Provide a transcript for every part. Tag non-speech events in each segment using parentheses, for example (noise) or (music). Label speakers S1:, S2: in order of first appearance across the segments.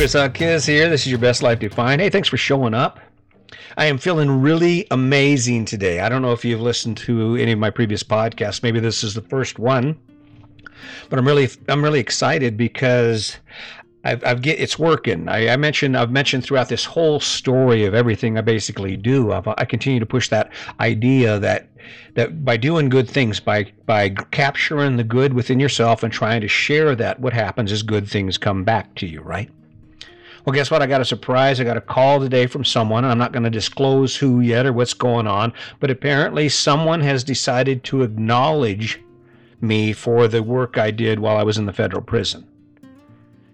S1: Chris uh, Hawkins here. This is your best life defined. Hey, thanks for showing up. I am feeling really amazing today. I don't know if you've listened to any of my previous podcasts. Maybe this is the first one, but I'm really I'm really excited because I've, I've get it's working. I, I, mentioned I've mentioned throughout this whole story of everything I basically do. I've, i continue to push that idea that that by doing good things, by by capturing the good within yourself and trying to share that, what happens is good things come back to you, right? Well, guess what? I got a surprise. I got a call today from someone. I'm not going to disclose who yet or what's going on, but apparently someone has decided to acknowledge me for the work I did while I was in the federal prison.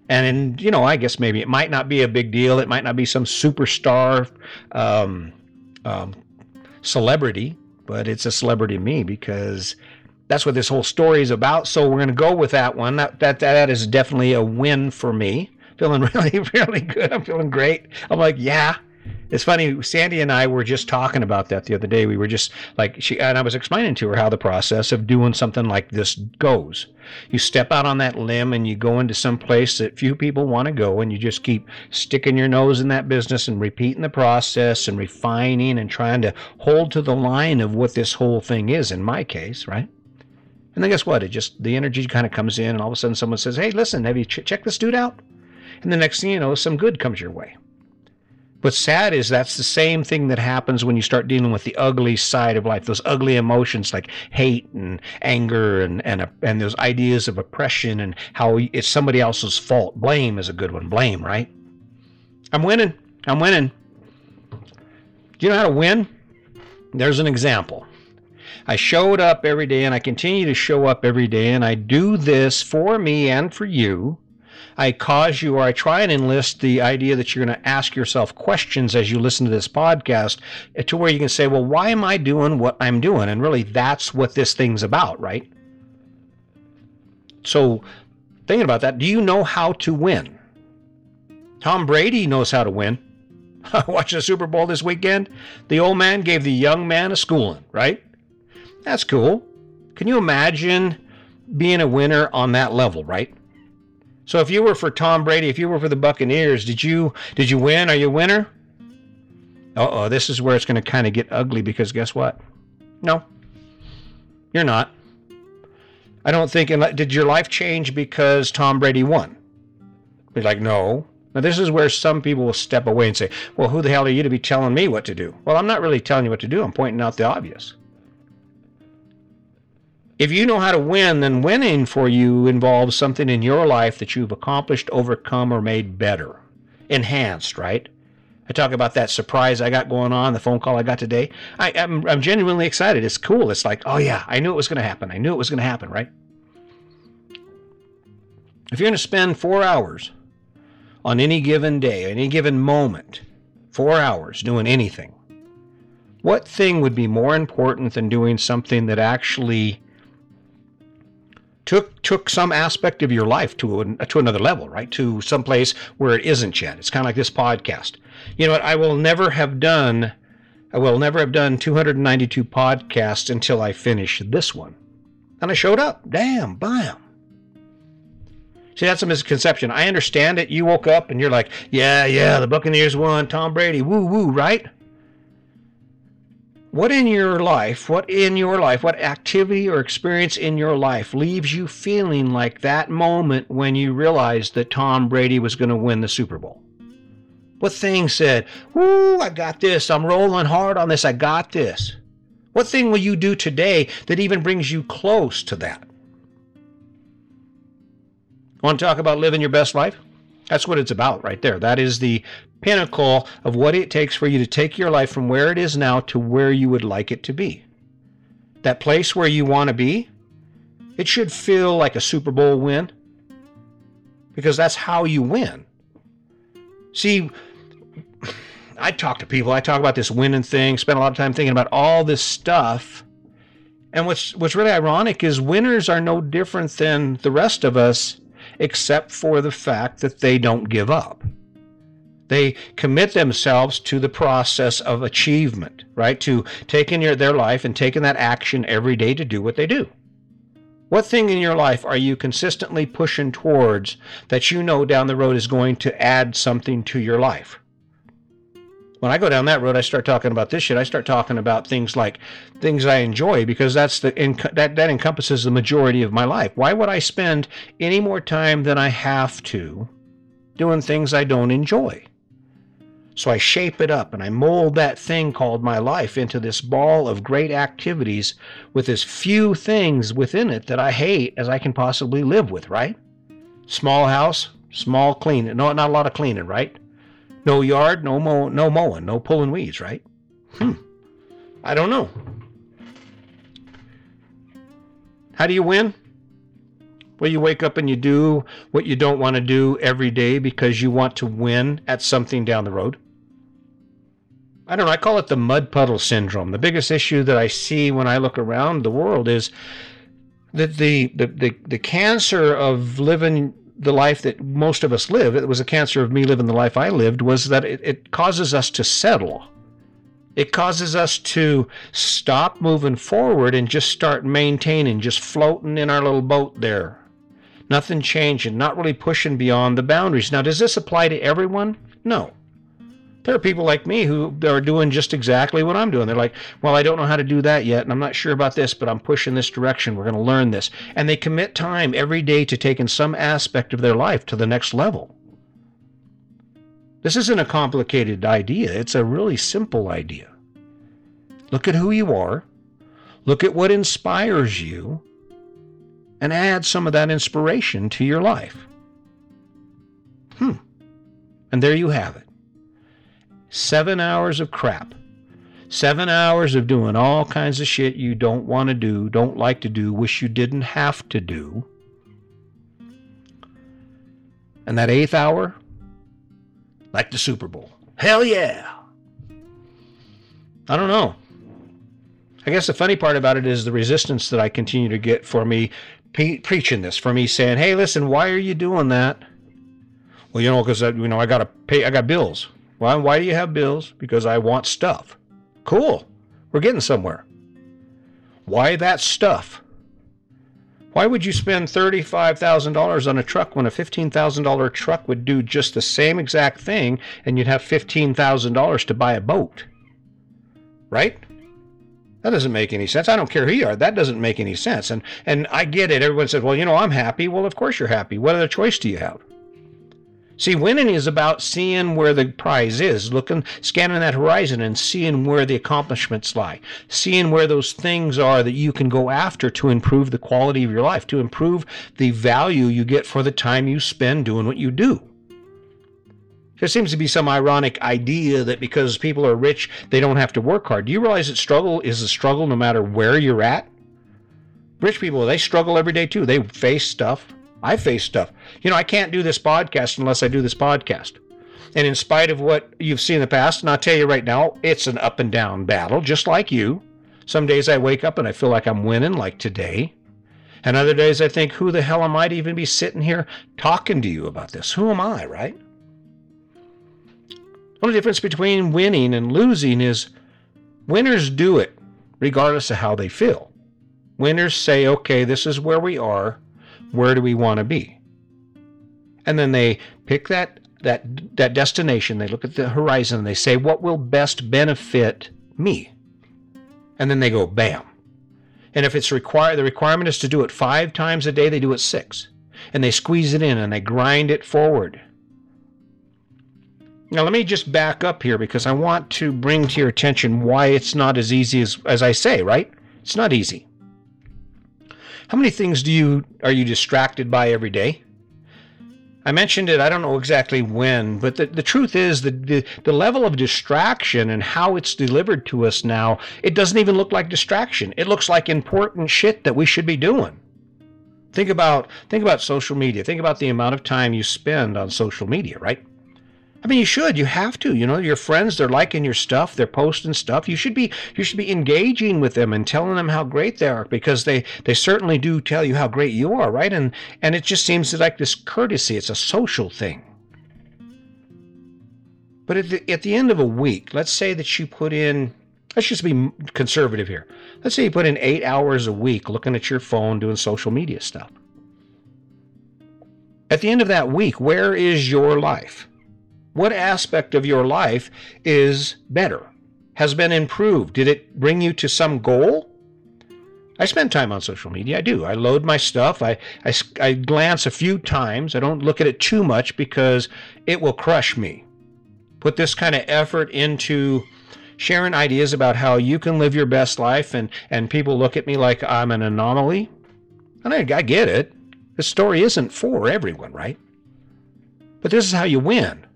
S1: And, you know, I guess maybe it might not be a big deal. It might not be some superstar um, um, celebrity, but it's a celebrity to me because that's what this whole story is about. So we're going to go with that one. That, that, that is definitely a win for me. Feeling (laughs) really, really good. I'm feeling great. I'm like, yeah, it's funny. Sandy and I were just talking about that the other day. We were just like she and I was explaining to her how the process of doing something like this goes. You step out on that limb and you go into some place that few people want to go, and you just keep sticking your nose in that business and repeating the process and refining and trying to hold to the line of what this whole thing is. In my case, right? And then guess what? It just the energy kind of comes in, and all of a sudden someone says, "Hey, listen, have you ch- checked this dude out?" And the next thing you know, some good comes your way. What's sad is that's the same thing that happens when you start dealing with the ugly side of life, those ugly emotions like hate and anger and and and those ideas of oppression and how it's somebody else's fault. Blame is a good one. Blame, right? I'm winning. I'm winning. Do you know how to win? There's an example. I showed up every day and I continue to show up every day and I do this for me and for you I cause you or I try and enlist the idea that you're going to ask yourself questions as you listen to this podcast eh, to where you can say, well, why am I doing what I'm doing? And really, that's what this thing's about, right? So, thinking about that, do you know how to win? Tom Brady knows how to win. (laughs) Watching the Super Bowl this weekend, the old man gave the young man a schooling, right? That's cool. Can you imagine being a winner on that level, right? So if you were for Tom Brady, if you were for the Buccaneers, did you did you win? Are you a winner? Uh oh, this is where it's going to kind of get ugly because guess what? No, you're not. I don't think. Did your life change because Tom Brady won? Be like, no. Now this is where some people will step away and say, "Well, who the hell are you to be telling me what to do?" Well, I'm not really telling you what to do. I'm pointing out the obvious. If you know how to win, then winning for you involves something in your life that you've accomplished, overcome, or made better, enhanced, right? I talk about that surprise I got going on, the phone call I got today. I, am I'm, I'm genuinely excited. It's cool. It's like, oh yeah, I knew it was going to happen. I knew it was going to happen, right? If you're going to spend four hours on any given day, any given moment, four hours doing anything, what thing would be more important than doing something that actually took took some aspect of your life to a, to another level, right? To some place where it isn't yet. It's kind of like this podcast. You know what? I will never have done. I will never have done 292 podcasts until I finish this one. And I showed up. Damn, bam. See, that's a misconception. I understand it. You woke up and you're like, yeah, yeah, the Buccaneers won. Tom Brady, woo woo, right? What in your life, what in your life, what activity or experience in your life leaves you feeling like that moment when you realized that Tom Brady was going to win the Super Bowl? What thing said, Woo, I got this. I'm rolling hard on this. I got this. What thing will you do today that even brings you close to that? Want to talk about living your best life? That's what it's about right there. That is the pinnacle of what it takes for you to take your life from where it is now to where you would like it to be. That place where you want to be, it should feel like a Super Bowl win because that's how you win. See, I talk to people, I talk about this winning thing, spend a lot of time thinking about all this stuff. And what's what's really ironic is winners are no different than the rest of us except for the fact that they don't give up. They commit themselves to the process of achievement, right? To taking your, their life and taking that action every day to do what they do. What thing in your life are you consistently pushing towards that you know down the road is going to add something to your life? When I go down that road, I start talking about this shit. I start talking about things like things I enjoy because that's the that that encompasses the majority of my life. Why would I spend any more time than I have to doing things I don't enjoy? So I shape it up and I mold that thing called my life into this ball of great activities with as few things within it that I hate as I can possibly live with, right? Small house, small cleaning. No, not a lot of cleaning, right? No yard, no mow, no mowing, no pulling weeds, right? Hmm. I don't know. How do you win? Well, you wake up and you do what you don't want to do every day because you want to win at something down the road. I don't know, I call it the mud puddle syndrome. The biggest issue that I see when I look around the world is that the, the, the, the cancer of living the life that most of us live, it was a cancer of me living the life I lived, was that it, it causes us to settle. It causes us to stop moving forward and just start maintaining, just floating in our little boat there. Nothing changing, not really pushing beyond the boundaries. Now, does this apply to everyone? No. There are people like me who are doing just exactly what I'm doing. They're like, well, I don't know how to do that yet, and I'm not sure about this, but I'm pushing this direction. We're going to learn this. And they commit time every day to taking some aspect of their life to the next level. This isn't a complicated idea, it's a really simple idea. Look at who you are, look at what inspires you, and add some of that inspiration to your life. Hmm. And there you have it. Seven hours of crap. Seven hours of doing all kinds of shit you don't want to do, don't like to do, wish you didn't have to do. And that eighth hour, like the Super Bowl. Hell yeah! I don't know. I guess the funny part about it is the resistance that I continue to get for me pre- preaching this, for me saying, "Hey, listen, why are you doing that?" Well, you know, because uh, you know I got to pay, I got bills. Why, why do you have bills? Because I want stuff. Cool. We're getting somewhere. Why that stuff? Why would you spend $35,000 on a truck when a $15,000 truck would do just the same exact thing and you'd have $15,000 to buy a boat? Right? That doesn't make any sense. I don't care who you are. That doesn't make any sense. And and I get it. Everyone says, "Well, you know, I'm happy." Well, of course you're happy. What other choice do you have? See, winning is about seeing where the prize is, looking, scanning that horizon and seeing where the accomplishments lie, seeing where those things are that you can go after to improve the quality of your life, to improve the value you get for the time you spend doing what you do. There seems to be some ironic idea that because people are rich, they don't have to work hard. Do you realize that struggle is a struggle no matter where you're at? Rich people, they struggle every day too. They face stuff. I face stuff. You know, I can't do this podcast unless I do this podcast. And in spite of what you've seen in the past, and I'll tell you right now, it's an up and down battle, just like you. Some days I wake up and I feel like I'm winning, like today. And other days I think, who the hell am I to even be sitting here talking to you about this? Who am I, right? The only difference between winning and losing is winners do it regardless of how they feel. Winners say, okay, this is where we are where do we want to be? And then they pick that that that destination, they look at the horizon, and they say, what will best benefit me? And then they go, bam. And if it's required, the requirement is to do it five times a day, they do it six. And they squeeze it in and they grind it forward. Now, let me just back up here because I want to bring to your attention why it's not as easy as, as I say, right? It's not easy. How many things do you are you distracted by every day? I mentioned it, I don't know exactly when, but the, the truth is that the, the level of distraction and how it's delivered to us now, it doesn't even look like distraction. It looks like important shit that we should be doing. Think about think about social media. Think about the amount of time you spend on social media, right? I mean, you should. You have to. You know, your friends, they're liking your stuff. They're posting stuff. You should be, you should be engaging with them and telling them how great they are because they, they certainly do tell you how great you are, right? And, and it just seems like this courtesy. It's a social thing. But at the, at the end of a week, let's say that you put in let's just be conservative here. Let's say you put in eight hours a week looking at your phone doing social media stuff. At the end of that week, where is your life? What aspect of your life is better? Has been improved? Did it bring you to some goal? I spend time on social media. I do. I load my stuff. I, I, I glance a few times. I don't look at it too much because it will crush me. Put this kind of effort into sharing ideas about how you can live your best life, and, and people look at me like I'm an anomaly. And I, I get it. The story isn't for everyone, right? But this is how you win.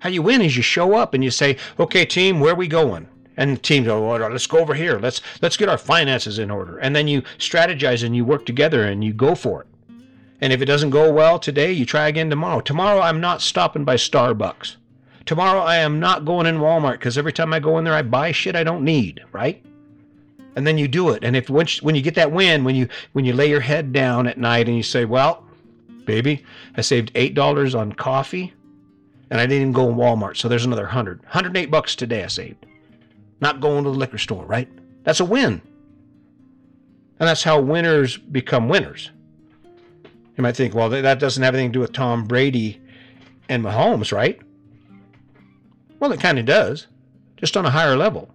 S1: How you win is you show up and you say, okay, team, where we going? and the team go, well, let's go over here. Let's let's get our finances in order. And then you strategize and you work together and you go for it. And if it doesn't go well today, you try again tomorrow. Tomorrow I'm not stopping by Starbucks. Tomorrow I am not going in Walmart because every time I go in there I buy shit I don't need, right? And then you do it. And if once when you get that win, when you when you lay your head down at night and you say, "Well, baby, I saved eight dollars on coffee, and I didn't even go in Walmart, so there's another hundred. 108 bucks today I saved." not going to the liquor store, right? That's a win. And that's how winners become winners. You might think, well, that doesn't have anything to do with Tom Brady and Mahomes, right? Well, it kind of does, just on a higher level.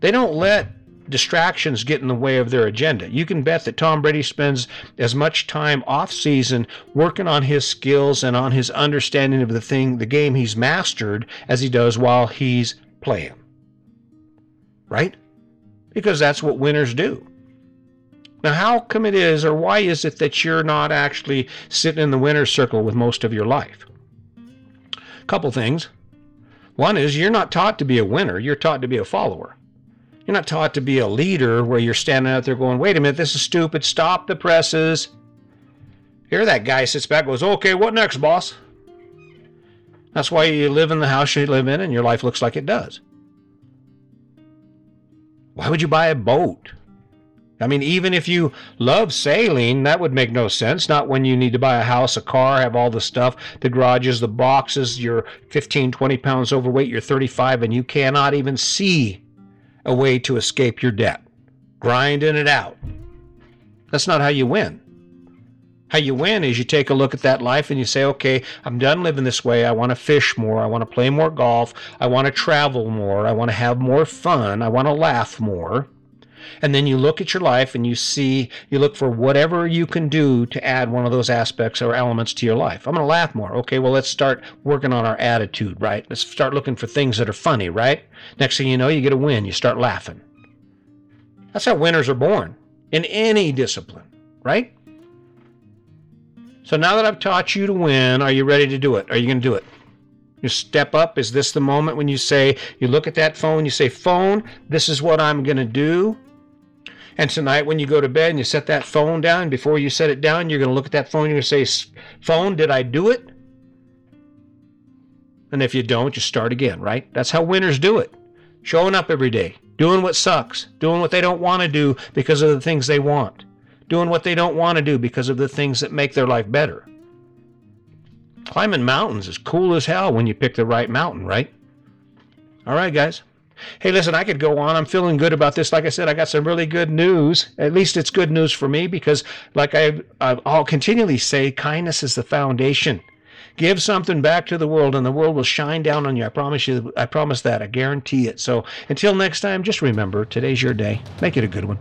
S1: They don't let distractions get in the way of their agenda. You can bet that Tom Brady spends as much time off season working on his skills and on his understanding of the thing, the game he's mastered, as he does while he's playing right? Because that's what winners do. Now, how come it is, or why is it that you're not actually sitting in the winner's circle with most of your life? Couple things. One is you're not taught to be a winner, you're taught to be a follower. You're not taught to be a leader where you're standing out there going, wait a minute, this is stupid, stop the presses. Here that guy sits back goes, okay, what next, boss? That's why you live in the house you live in and your life looks like it does. Why would you buy a boat? I mean, even if you love sailing, that would make no sense. Not when you need to buy a house, a car, have all the stuff, the garages, the boxes, you're 15, 20 pounds overweight, you're 35, and you cannot even see a way to escape your debt. Grinding it out. That's not how you win. How you win is you take a look at that life and you say, okay, I'm done living this way. I want to fish more. I want to play more golf. I want to travel more. I want to have more fun. I want to laugh more. And then you look at your life and you see, you look for whatever you can do to add one of those aspects or elements to your life. I'm going to laugh more. Okay, well, let's start working on our attitude, right? Let's start looking for things that are funny, right? Next thing you know, you get a win. You start laughing. That's how winners are born in any discipline, right? So now that I've taught you to win, are you ready to do it? Are you going to do it? You step up. Is this the moment when you say, you look at that phone, you say, phone, this is what I'm going to do? And tonight, when you go to bed and you set that phone down, before you set it down, you're going to look at that phone you're going to say, Phone, did I do it? And if you don't, you start again, right? That's how winners do it. Showing up every day, doing what sucks, doing what they don't want to do because of the things they want doing what they don't want to do because of the things that make their life better. Climbing mountains is cool as hell when you pick the right mountain, right? All right, guys. Hey, listen, I could go on. I'm feeling good about this. Like I said, I got some really good news. At least it's good news for me because, like I, I'll continually say, kindness is the foundation. Give something back to the world, and the world will shine down on you. I promise you. I promise that. I guarantee it. So until next time, just remember today's your day. Make it a good one.